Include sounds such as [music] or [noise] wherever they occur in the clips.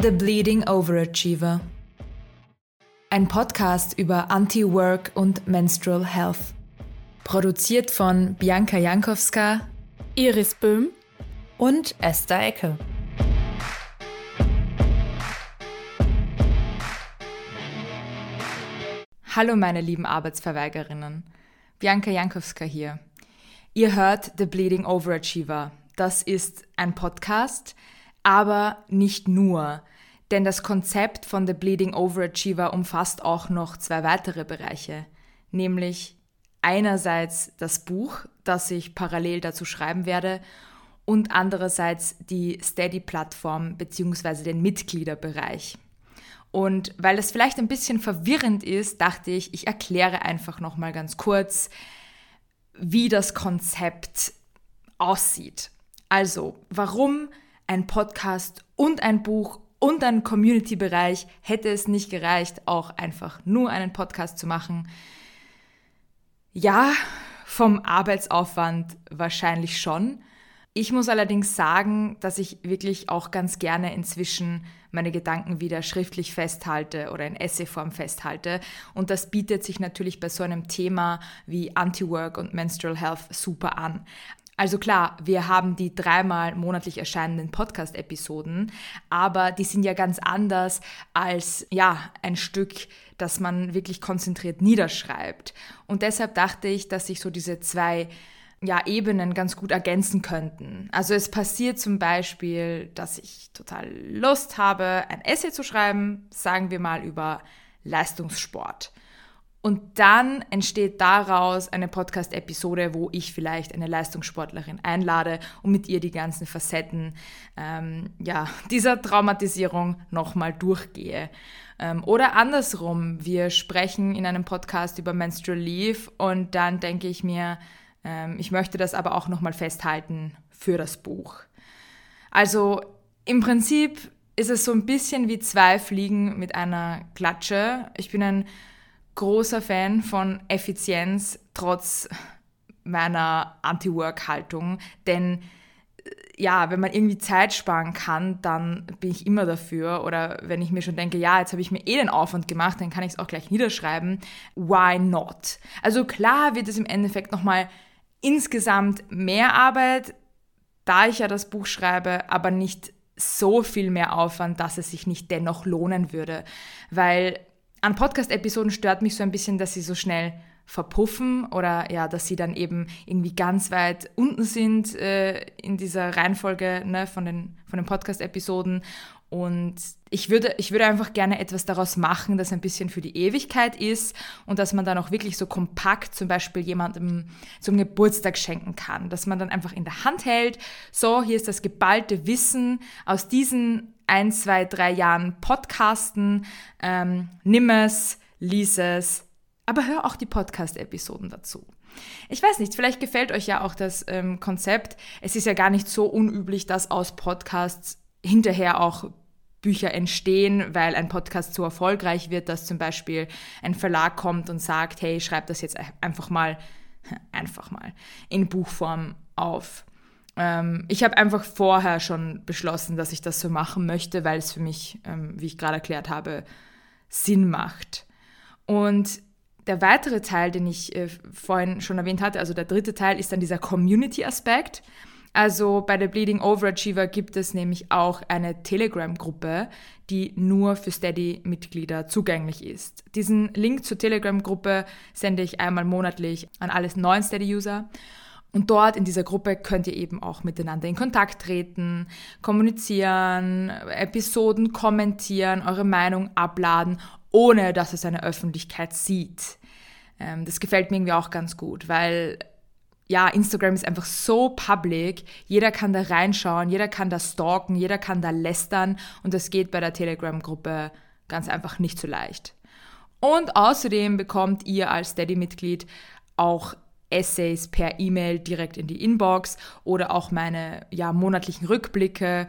The Bleeding Overachiever. Ein Podcast über Anti-Work und Menstrual Health. Produziert von Bianca Jankowska, Iris Böhm und Esther Ecke. Hallo meine lieben Arbeitsverweigerinnen. Bianca Jankowska hier. Ihr hört The Bleeding Overachiever. Das ist ein Podcast, aber nicht nur, denn das Konzept von The Bleeding Overachiever umfasst auch noch zwei weitere Bereiche, nämlich einerseits das Buch, das ich parallel dazu schreiben werde, und andererseits die Steady-Plattform bzw. den Mitgliederbereich. Und weil das vielleicht ein bisschen verwirrend ist, dachte ich, ich erkläre einfach noch mal ganz kurz, wie das Konzept aussieht. Also, warum ein Podcast und ein Buch und ein Community-Bereich hätte es nicht gereicht, auch einfach nur einen Podcast zu machen. Ja, vom Arbeitsaufwand wahrscheinlich schon. Ich muss allerdings sagen, dass ich wirklich auch ganz gerne inzwischen meine Gedanken wieder schriftlich festhalte oder in Essayform festhalte. Und das bietet sich natürlich bei so einem Thema wie Anti-Work und Menstrual Health super an. Also klar, wir haben die dreimal monatlich erscheinenden Podcast-Episoden, aber die sind ja ganz anders als ja ein Stück, das man wirklich konzentriert niederschreibt. Und deshalb dachte ich, dass sich so diese zwei ja, Ebenen ganz gut ergänzen könnten. Also es passiert zum Beispiel, dass ich total Lust habe, ein Essay zu schreiben, sagen wir mal über Leistungssport. Und dann entsteht daraus eine Podcast-Episode, wo ich vielleicht eine Leistungssportlerin einlade und mit ihr die ganzen Facetten ähm, ja, [laughs] dieser Traumatisierung nochmal durchgehe. Ähm, oder andersrum, wir sprechen in einem Podcast über Menstrual Leave und dann denke ich mir, ähm, ich möchte das aber auch nochmal festhalten für das Buch. Also im Prinzip ist es so ein bisschen wie zwei Fliegen mit einer Klatsche. Ich bin ein großer Fan von Effizienz trotz meiner Anti-Work-Haltung, denn äh, ja, wenn man irgendwie Zeit sparen kann, dann bin ich immer dafür. Oder wenn ich mir schon denke, ja, jetzt habe ich mir eh den Aufwand gemacht, dann kann ich es auch gleich niederschreiben. Why not? Also klar wird es im Endeffekt nochmal insgesamt mehr Arbeit, da ich ja das Buch schreibe, aber nicht so viel mehr Aufwand, dass es sich nicht dennoch lohnen würde. Weil an Podcast-Episoden stört mich so ein bisschen, dass sie so schnell verpuffen oder ja, dass sie dann eben irgendwie ganz weit unten sind äh, in dieser Reihenfolge ne, von den, von den Podcast-Episoden. Und ich würde, ich würde einfach gerne etwas daraus machen, das ein bisschen für die Ewigkeit ist und dass man dann auch wirklich so kompakt zum Beispiel jemandem zum Geburtstag schenken kann. Dass man dann einfach in der Hand hält, so, hier ist das geballte Wissen aus diesen ein, zwei, drei Jahren Podcasten. Ähm, nimm es, lies es, aber hör auch die Podcast-Episoden dazu. Ich weiß nicht, vielleicht gefällt euch ja auch das ähm, Konzept. Es ist ja gar nicht so unüblich, dass aus Podcasts hinterher auch Bücher entstehen, weil ein Podcast so erfolgreich wird, dass zum Beispiel ein Verlag kommt und sagt, hey, schreib das jetzt einfach mal, [laughs] einfach mal in Buchform auf. Ähm, ich habe einfach vorher schon beschlossen, dass ich das so machen möchte, weil es für mich, ähm, wie ich gerade erklärt habe, Sinn macht. Und der weitere Teil, den ich äh, vorhin schon erwähnt hatte, also der dritte Teil, ist dann dieser Community-Aspekt. Also bei der Bleeding Overachiever gibt es nämlich auch eine Telegram-Gruppe, die nur für Steady-Mitglieder zugänglich ist. Diesen Link zur Telegram-Gruppe sende ich einmal monatlich an alle neuen Steady-User. Und dort in dieser Gruppe könnt ihr eben auch miteinander in Kontakt treten, kommunizieren, Episoden kommentieren, eure Meinung abladen, ohne dass es eine Öffentlichkeit sieht. Ähm, das gefällt mir irgendwie auch ganz gut, weil ja, Instagram ist einfach so public. Jeder kann da reinschauen, jeder kann da stalken, jeder kann da lästern und das geht bei der Telegram-Gruppe ganz einfach nicht so leicht. Und außerdem bekommt ihr als Steady-Mitglied auch Essays per E-Mail direkt in die Inbox oder auch meine ja, monatlichen Rückblicke,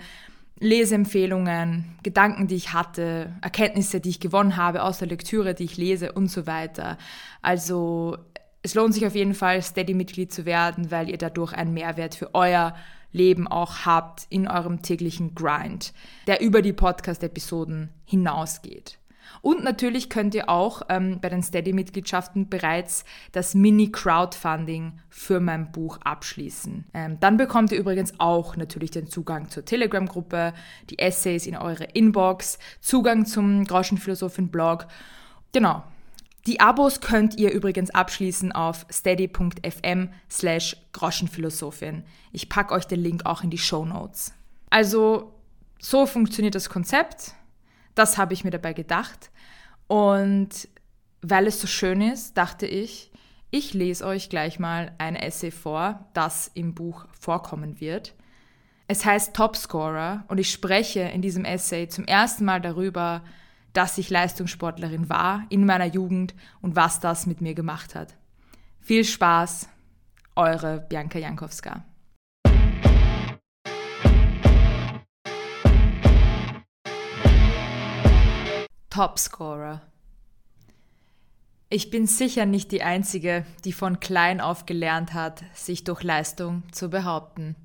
Leseempfehlungen, Gedanken, die ich hatte, Erkenntnisse, die ich gewonnen habe aus der Lektüre, die ich lese und so weiter. Also es lohnt sich auf jeden Fall, Steady-Mitglied zu werden, weil ihr dadurch einen Mehrwert für euer Leben auch habt in eurem täglichen Grind, der über die Podcast-Episoden hinausgeht. Und natürlich könnt ihr auch ähm, bei den Steady-Mitgliedschaften bereits das Mini-Crowdfunding für mein Buch abschließen. Ähm, dann bekommt ihr übrigens auch natürlich den Zugang zur Telegram-Gruppe, die Essays in eure Inbox, Zugang zum Groschenphilosophin-Blog. Genau, die Abos könnt ihr übrigens abschließen auf steady.fm slash Groschenphilosophin. Ich packe euch den Link auch in die Show Notes. Also, so funktioniert das Konzept. Das habe ich mir dabei gedacht. Und weil es so schön ist, dachte ich, ich lese euch gleich mal ein Essay vor, das im Buch vorkommen wird. Es heißt Topscorer und ich spreche in diesem Essay zum ersten Mal darüber, dass ich Leistungssportlerin war in meiner Jugend und was das mit mir gemacht hat. Viel Spaß, eure Bianca Jankowska. Topscorer. Ich bin sicher nicht die Einzige, die von klein auf gelernt hat, sich durch Leistung zu behaupten.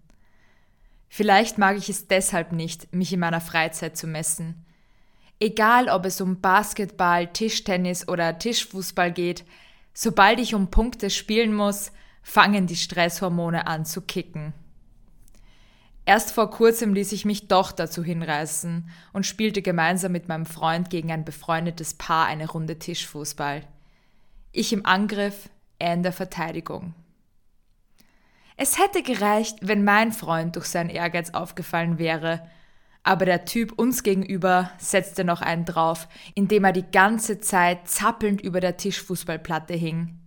Vielleicht mag ich es deshalb nicht, mich in meiner Freizeit zu messen, Egal ob es um Basketball, Tischtennis oder Tischfußball geht, sobald ich um Punkte spielen muss, fangen die Stresshormone an zu kicken. Erst vor kurzem ließ ich mich doch dazu hinreißen und spielte gemeinsam mit meinem Freund gegen ein befreundetes Paar eine Runde Tischfußball. Ich im Angriff, er in der Verteidigung. Es hätte gereicht, wenn mein Freund durch seinen Ehrgeiz aufgefallen wäre aber der Typ uns gegenüber setzte noch einen drauf, indem er die ganze Zeit zappelnd über der Tischfußballplatte hing.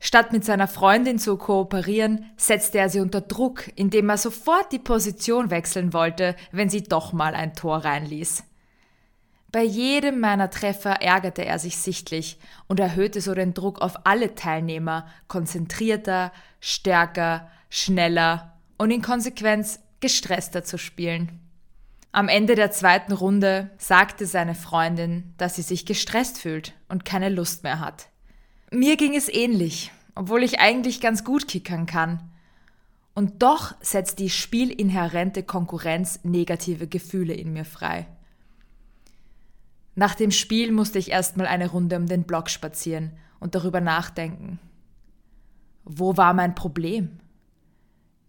Statt mit seiner Freundin zu kooperieren, setzte er sie unter Druck, indem er sofort die Position wechseln wollte, wenn sie doch mal ein Tor reinließ. Bei jedem meiner Treffer ärgerte er sich sichtlich und erhöhte so den Druck auf alle Teilnehmer, konzentrierter, stärker, schneller und in Konsequenz gestresster zu spielen. Am Ende der zweiten Runde sagte seine Freundin, dass sie sich gestresst fühlt und keine Lust mehr hat. Mir ging es ähnlich, obwohl ich eigentlich ganz gut kickern kann. Und doch setzt die spielinhärente Konkurrenz negative Gefühle in mir frei. Nach dem Spiel musste ich erstmal eine Runde um den Block spazieren und darüber nachdenken. Wo war mein Problem?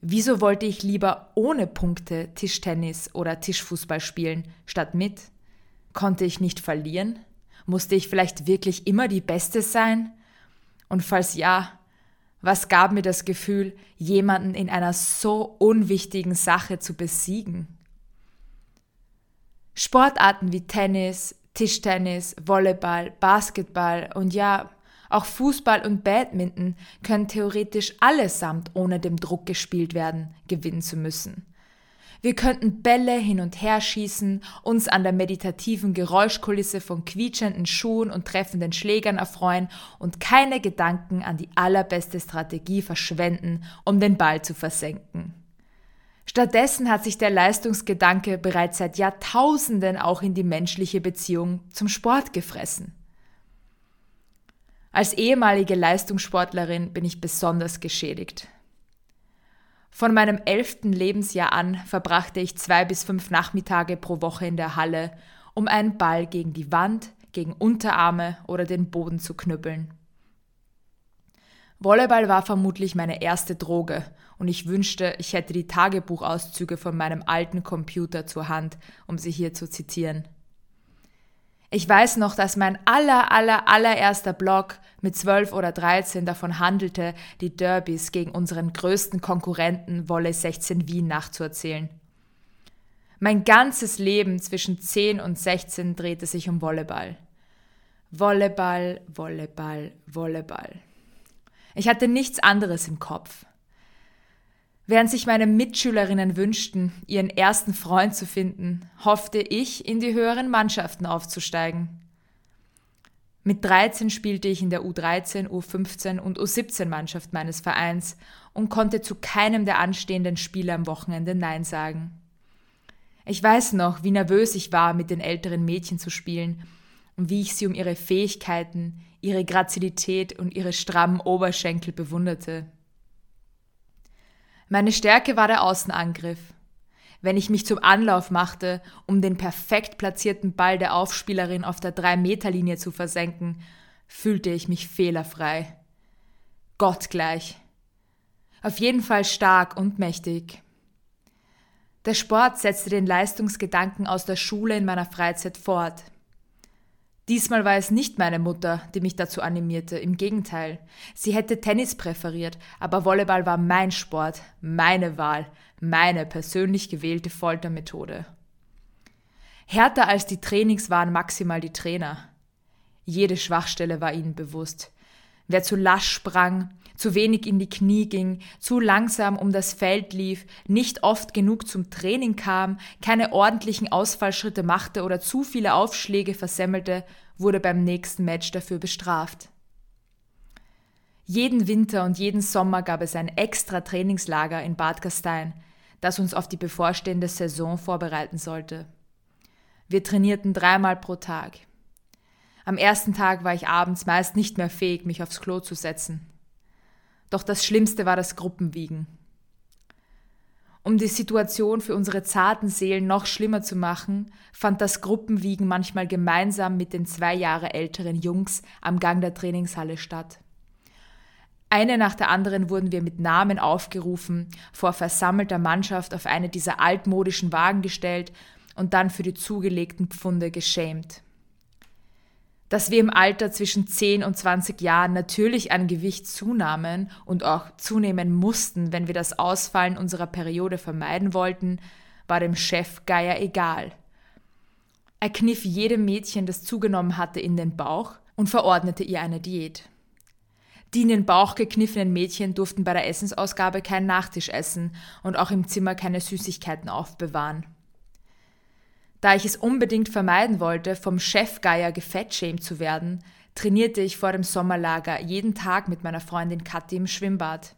Wieso wollte ich lieber ohne Punkte Tischtennis oder Tischfußball spielen, statt mit? Konnte ich nicht verlieren? Musste ich vielleicht wirklich immer die Beste sein? Und falls ja, was gab mir das Gefühl, jemanden in einer so unwichtigen Sache zu besiegen? Sportarten wie Tennis, Tischtennis, Volleyball, Basketball und ja, auch Fußball und Badminton können theoretisch allesamt ohne dem Druck gespielt werden, gewinnen zu müssen. Wir könnten Bälle hin und her schießen, uns an der meditativen Geräuschkulisse von quietschenden Schuhen und treffenden Schlägern erfreuen und keine Gedanken an die allerbeste Strategie verschwenden, um den Ball zu versenken. Stattdessen hat sich der Leistungsgedanke bereits seit Jahrtausenden auch in die menschliche Beziehung zum Sport gefressen. Als ehemalige Leistungssportlerin bin ich besonders geschädigt. Von meinem elften Lebensjahr an verbrachte ich zwei bis fünf Nachmittage pro Woche in der Halle, um einen Ball gegen die Wand, gegen Unterarme oder den Boden zu knüppeln. Volleyball war vermutlich meine erste Droge und ich wünschte, ich hätte die Tagebuchauszüge von meinem alten Computer zur Hand, um sie hier zu zitieren. Ich weiß noch, dass mein aller, aller, allererster Blog mit 12 oder 13 davon handelte, die Derbys gegen unseren größten Konkurrenten Wolle 16 Wien nachzuerzählen. Mein ganzes Leben zwischen 10 und 16 drehte sich um Volleyball. Volleyball, Volleyball, Volleyball. Ich hatte nichts anderes im Kopf. Während sich meine Mitschülerinnen wünschten, ihren ersten Freund zu finden, hoffte ich, in die höheren Mannschaften aufzusteigen. Mit 13 spielte ich in der U13, U15 und U17 Mannschaft meines Vereins und konnte zu keinem der anstehenden Spiele am Wochenende Nein sagen. Ich weiß noch, wie nervös ich war, mit den älteren Mädchen zu spielen und wie ich sie um ihre Fähigkeiten, ihre Grazilität und ihre strammen Oberschenkel bewunderte. Meine Stärke war der Außenangriff. Wenn ich mich zum Anlauf machte, um den perfekt platzierten Ball der Aufspielerin auf der 3-Meter-Linie zu versenken, fühlte ich mich fehlerfrei. Gottgleich. Auf jeden Fall stark und mächtig. Der Sport setzte den Leistungsgedanken aus der Schule in meiner Freizeit fort. Diesmal war es nicht meine Mutter, die mich dazu animierte, im Gegenteil. Sie hätte Tennis präferiert, aber Volleyball war mein Sport, meine Wahl, meine persönlich gewählte Foltermethode. Härter als die Trainings waren maximal die Trainer. Jede Schwachstelle war ihnen bewusst. Wer zu lasch sprang, zu wenig in die Knie ging, zu langsam um das Feld lief, nicht oft genug zum Training kam, keine ordentlichen Ausfallschritte machte oder zu viele Aufschläge versemmelte, wurde beim nächsten Match dafür bestraft. Jeden Winter und jeden Sommer gab es ein extra Trainingslager in Bad Gastein, das uns auf die bevorstehende Saison vorbereiten sollte. Wir trainierten dreimal pro Tag. Am ersten Tag war ich abends meist nicht mehr fähig, mich aufs Klo zu setzen. Doch das Schlimmste war das Gruppenwiegen. Um die Situation für unsere zarten Seelen noch schlimmer zu machen, fand das Gruppenwiegen manchmal gemeinsam mit den zwei Jahre älteren Jungs am Gang der Trainingshalle statt. Eine nach der anderen wurden wir mit Namen aufgerufen, vor versammelter Mannschaft auf eine dieser altmodischen Wagen gestellt und dann für die zugelegten Pfunde geschämt dass wir im Alter zwischen 10 und 20 Jahren natürlich an Gewicht zunahmen und auch zunehmen mussten, wenn wir das Ausfallen unserer Periode vermeiden wollten, war dem Chef Geier egal. Er kniff jedem Mädchen, das zugenommen hatte, in den Bauch und verordnete ihr eine Diät. Die in den Bauch gekniffenen Mädchen durften bei der Essensausgabe keinen Nachtisch essen und auch im Zimmer keine Süßigkeiten aufbewahren. Da ich es unbedingt vermeiden wollte, vom Chefgeier gefettshamed zu werden, trainierte ich vor dem Sommerlager jeden Tag mit meiner Freundin Kathi im Schwimmbad.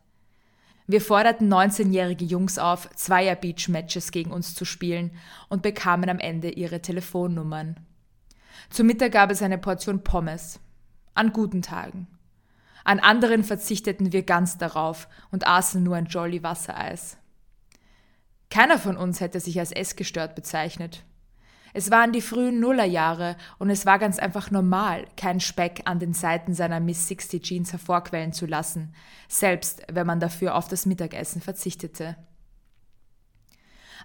Wir forderten 19-jährige Jungs auf, Zweier-Beach-Matches gegen uns zu spielen und bekamen am Ende ihre Telefonnummern. Zum Mittag gab es eine Portion Pommes. An guten Tagen. An anderen verzichteten wir ganz darauf und aßen nur ein Jolly Wassereis. Keiner von uns hätte sich als essgestört bezeichnet. Es waren die frühen Nullerjahre und es war ganz einfach normal, keinen Speck an den Seiten seiner Miss 60 Jeans hervorquellen zu lassen, selbst wenn man dafür auf das Mittagessen verzichtete.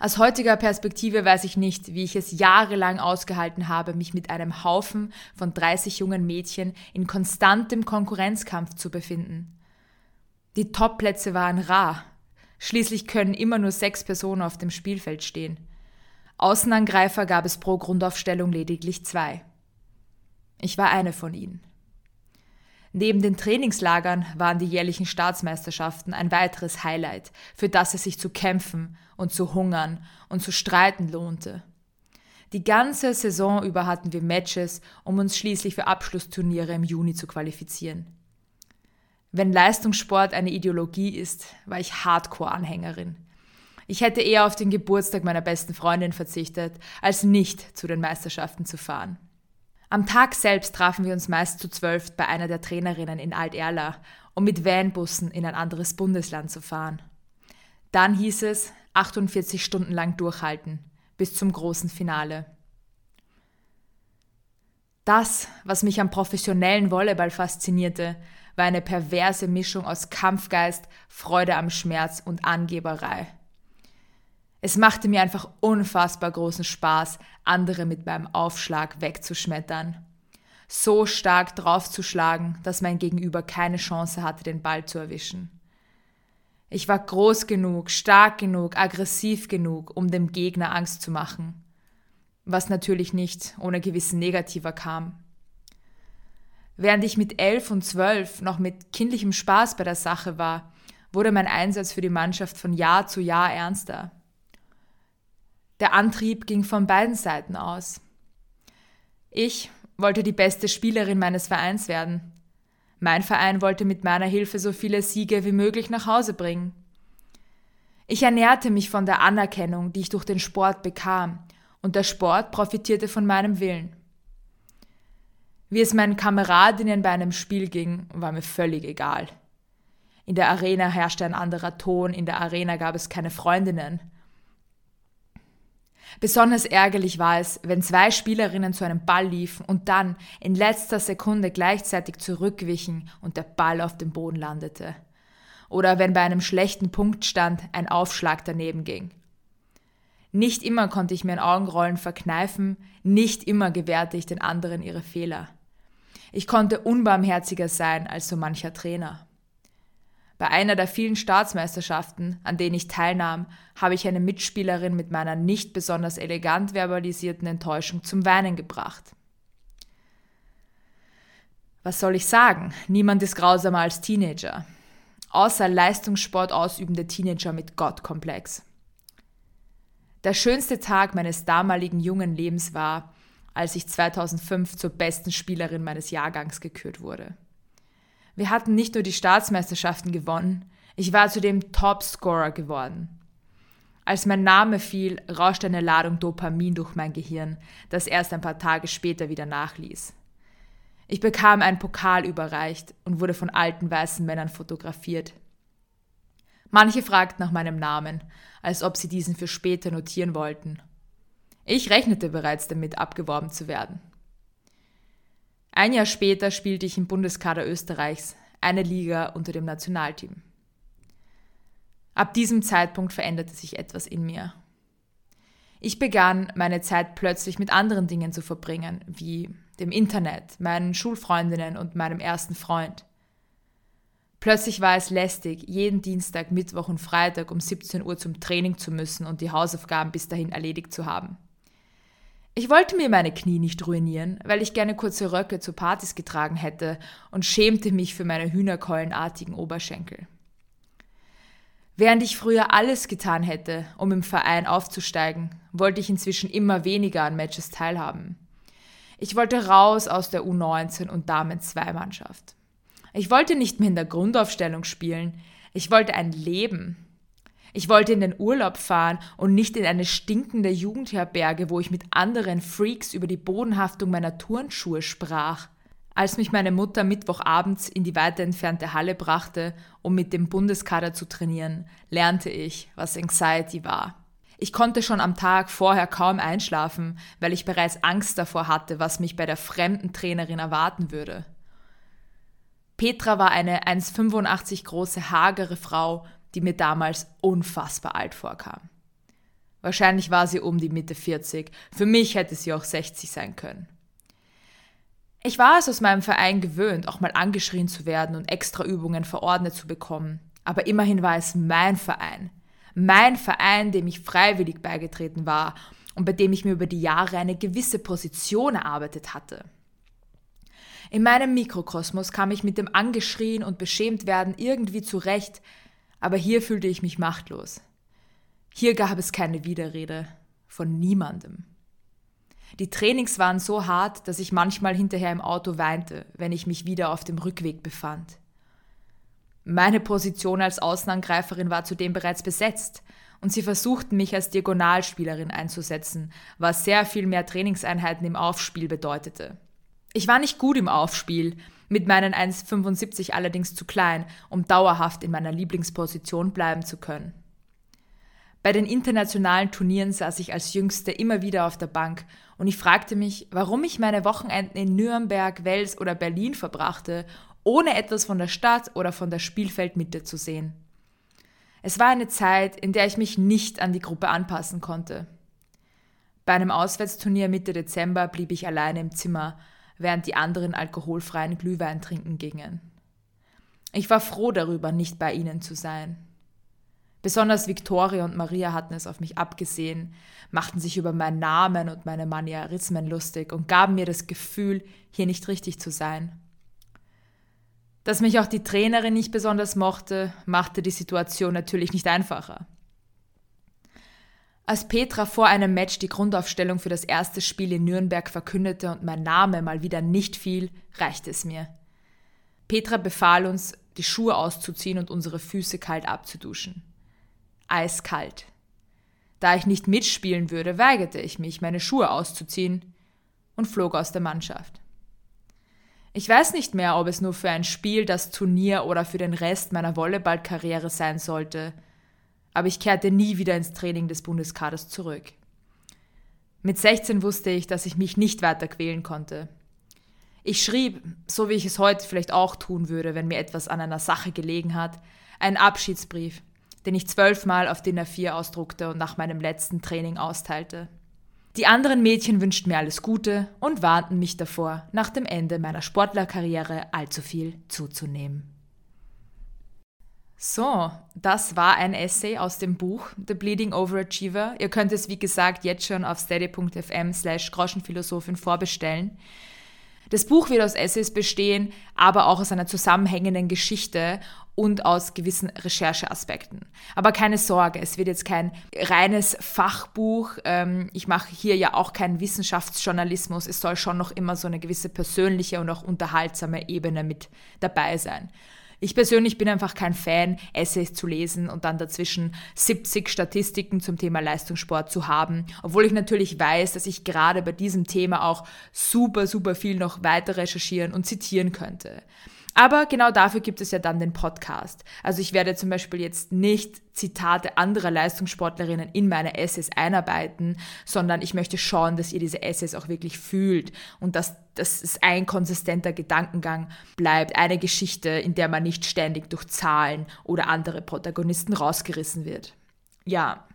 Aus heutiger Perspektive weiß ich nicht, wie ich es jahrelang ausgehalten habe, mich mit einem Haufen von 30 jungen Mädchen in konstantem Konkurrenzkampf zu befinden. Die Topplätze waren rar. Schließlich können immer nur sechs Personen auf dem Spielfeld stehen. Außenangreifer gab es pro Grundaufstellung lediglich zwei. Ich war eine von ihnen. Neben den Trainingslagern waren die jährlichen Staatsmeisterschaften ein weiteres Highlight, für das es sich zu kämpfen und zu hungern und zu streiten lohnte. Die ganze Saison über hatten wir Matches, um uns schließlich für Abschlussturniere im Juni zu qualifizieren. Wenn Leistungssport eine Ideologie ist, war ich Hardcore-Anhängerin. Ich hätte eher auf den Geburtstag meiner besten Freundin verzichtet, als nicht zu den Meisterschaften zu fahren. Am Tag selbst trafen wir uns meist zu zwölf bei einer der Trainerinnen in Alt-Erla, um mit Vanbussen in ein anderes Bundesland zu fahren. Dann hieß es 48 Stunden lang durchhalten, bis zum großen Finale. Das, was mich am professionellen Volleyball faszinierte, war eine perverse Mischung aus Kampfgeist, Freude am Schmerz und Angeberei. Es machte mir einfach unfassbar großen Spaß, andere mit meinem Aufschlag wegzuschmettern. So stark draufzuschlagen, dass mein Gegenüber keine Chance hatte, den Ball zu erwischen. Ich war groß genug, stark genug, aggressiv genug, um dem Gegner Angst zu machen. Was natürlich nicht ohne gewissen Negativer kam. Während ich mit elf und zwölf noch mit kindlichem Spaß bei der Sache war, wurde mein Einsatz für die Mannschaft von Jahr zu Jahr ernster. Der Antrieb ging von beiden Seiten aus. Ich wollte die beste Spielerin meines Vereins werden. Mein Verein wollte mit meiner Hilfe so viele Siege wie möglich nach Hause bringen. Ich ernährte mich von der Anerkennung, die ich durch den Sport bekam, und der Sport profitierte von meinem Willen. Wie es meinen Kameradinnen bei einem Spiel ging, war mir völlig egal. In der Arena herrschte ein anderer Ton, in der Arena gab es keine Freundinnen. Besonders ärgerlich war es, wenn zwei Spielerinnen zu einem Ball liefen und dann in letzter Sekunde gleichzeitig zurückwichen und der Ball auf dem Boden landete. Oder wenn bei einem schlechten Punktstand ein Aufschlag daneben ging. Nicht immer konnte ich mir ein Augenrollen verkneifen, nicht immer gewährte ich den anderen ihre Fehler. Ich konnte unbarmherziger sein als so mancher Trainer. Bei einer der vielen Staatsmeisterschaften, an denen ich teilnahm, habe ich eine Mitspielerin mit meiner nicht besonders elegant verbalisierten Enttäuschung zum Weinen gebracht. Was soll ich sagen? Niemand ist grausamer als Teenager. Außer Leistungssport ausübende Teenager mit Gottkomplex. Der schönste Tag meines damaligen jungen Lebens war, als ich 2005 zur besten Spielerin meines Jahrgangs gekürt wurde. Wir hatten nicht nur die Staatsmeisterschaften gewonnen, ich war zudem Topscorer geworden. Als mein Name fiel, rauschte eine Ladung Dopamin durch mein Gehirn, das erst ein paar Tage später wieder nachließ. Ich bekam einen Pokal überreicht und wurde von alten weißen Männern fotografiert. Manche fragten nach meinem Namen, als ob sie diesen für später notieren wollten. Ich rechnete bereits damit, abgeworben zu werden. Ein Jahr später spielte ich im Bundeskader Österreichs, eine Liga unter dem Nationalteam. Ab diesem Zeitpunkt veränderte sich etwas in mir. Ich begann, meine Zeit plötzlich mit anderen Dingen zu verbringen, wie dem Internet, meinen Schulfreundinnen und meinem ersten Freund. Plötzlich war es lästig, jeden Dienstag, Mittwoch und Freitag um 17 Uhr zum Training zu müssen und die Hausaufgaben bis dahin erledigt zu haben. Ich wollte mir meine Knie nicht ruinieren, weil ich gerne kurze Röcke zu Partys getragen hätte und schämte mich für meine hühnerkeulenartigen Oberschenkel. Während ich früher alles getan hätte, um im Verein aufzusteigen, wollte ich inzwischen immer weniger an Matches teilhaben. Ich wollte raus aus der U19 und Damen-2-Mannschaft. Ich wollte nicht mehr in der Grundaufstellung spielen, ich wollte ein Leben, ich wollte in den Urlaub fahren und nicht in eine stinkende Jugendherberge, wo ich mit anderen Freaks über die Bodenhaftung meiner Turnschuhe sprach. Als mich meine Mutter Mittwochabends in die weiter entfernte Halle brachte, um mit dem Bundeskader zu trainieren, lernte ich, was Anxiety war. Ich konnte schon am Tag vorher kaum einschlafen, weil ich bereits Angst davor hatte, was mich bei der fremden Trainerin erwarten würde. Petra war eine 1,85 große, hagere Frau die mir damals unfassbar alt vorkam. Wahrscheinlich war sie um die Mitte 40, für mich hätte sie auch 60 sein können. Ich war es aus meinem Verein gewöhnt, auch mal angeschrien zu werden und extra Übungen verordnet zu bekommen, aber immerhin war es mein Verein. Mein Verein, dem ich freiwillig beigetreten war und bei dem ich mir über die Jahre eine gewisse Position erarbeitet hatte. In meinem Mikrokosmos kam ich mit dem Angeschrien und beschämt werden irgendwie zurecht, aber hier fühlte ich mich machtlos. Hier gab es keine Widerrede von niemandem. Die Trainings waren so hart, dass ich manchmal hinterher im Auto weinte, wenn ich mich wieder auf dem Rückweg befand. Meine Position als Außenangreiferin war zudem bereits besetzt und sie versuchten mich als Diagonalspielerin einzusetzen, was sehr viel mehr Trainingseinheiten im Aufspiel bedeutete. Ich war nicht gut im Aufspiel, mit meinen 1,75 allerdings zu klein, um dauerhaft in meiner Lieblingsposition bleiben zu können. Bei den internationalen Turnieren saß ich als Jüngste immer wieder auf der Bank und ich fragte mich, warum ich meine Wochenenden in Nürnberg, Wels oder Berlin verbrachte, ohne etwas von der Stadt oder von der Spielfeldmitte zu sehen. Es war eine Zeit, in der ich mich nicht an die Gruppe anpassen konnte. Bei einem Auswärtsturnier Mitte Dezember blieb ich alleine im Zimmer, während die anderen alkoholfreien Glühwein trinken gingen. Ich war froh darüber, nicht bei ihnen zu sein. Besonders Victoria und Maria hatten es auf mich abgesehen, machten sich über meinen Namen und meine Manierismen lustig und gaben mir das Gefühl, hier nicht richtig zu sein. Dass mich auch die Trainerin nicht besonders mochte, machte die Situation natürlich nicht einfacher. Als Petra vor einem Match die Grundaufstellung für das erste Spiel in Nürnberg verkündete und mein Name mal wieder nicht fiel, reichte es mir. Petra befahl uns, die Schuhe auszuziehen und unsere Füße kalt abzuduschen. Eiskalt. Da ich nicht mitspielen würde, weigerte ich mich, meine Schuhe auszuziehen und flog aus der Mannschaft. Ich weiß nicht mehr, ob es nur für ein Spiel, das Turnier oder für den Rest meiner Volleyballkarriere sein sollte, aber ich kehrte nie wieder ins Training des Bundeskaders zurück. Mit 16 wusste ich, dass ich mich nicht weiter quälen konnte. Ich schrieb, so wie ich es heute vielleicht auch tun würde, wenn mir etwas an einer Sache gelegen hat, einen Abschiedsbrief, den ich zwölfmal auf DIN A4 ausdruckte und nach meinem letzten Training austeilte. Die anderen Mädchen wünschten mir alles Gute und warnten mich davor, nach dem Ende meiner Sportlerkarriere allzu viel zuzunehmen. So, das war ein Essay aus dem Buch The Bleeding Overachiever. Ihr könnt es, wie gesagt, jetzt schon auf steady.fm slash Groschenphilosophin vorbestellen. Das Buch wird aus Essays bestehen, aber auch aus einer zusammenhängenden Geschichte und aus gewissen Rechercheaspekten. Aber keine Sorge, es wird jetzt kein reines Fachbuch. Ähm, ich mache hier ja auch keinen Wissenschaftsjournalismus. Es soll schon noch immer so eine gewisse persönliche und auch unterhaltsame Ebene mit dabei sein. Ich persönlich bin einfach kein Fan, Essays zu lesen und dann dazwischen 70 Statistiken zum Thema Leistungssport zu haben, obwohl ich natürlich weiß, dass ich gerade bei diesem Thema auch super, super viel noch weiter recherchieren und zitieren könnte. Aber genau dafür gibt es ja dann den Podcast. Also ich werde zum Beispiel jetzt nicht Zitate anderer Leistungssportlerinnen in meine Essays einarbeiten, sondern ich möchte schauen, dass ihr diese Essays auch wirklich fühlt und dass, dass es ein konsistenter Gedankengang bleibt, eine Geschichte, in der man nicht ständig durch Zahlen oder andere Protagonisten rausgerissen wird. Ja,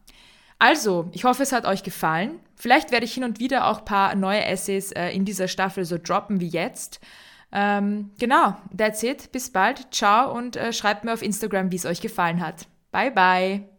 also, ich hoffe, es hat euch gefallen. Vielleicht werde ich hin und wieder auch ein paar neue Essays äh, in dieser Staffel so droppen wie jetzt. Ähm, genau, that's it. Bis bald. Ciao und äh, schreibt mir auf Instagram, wie es euch gefallen hat. Bye, bye.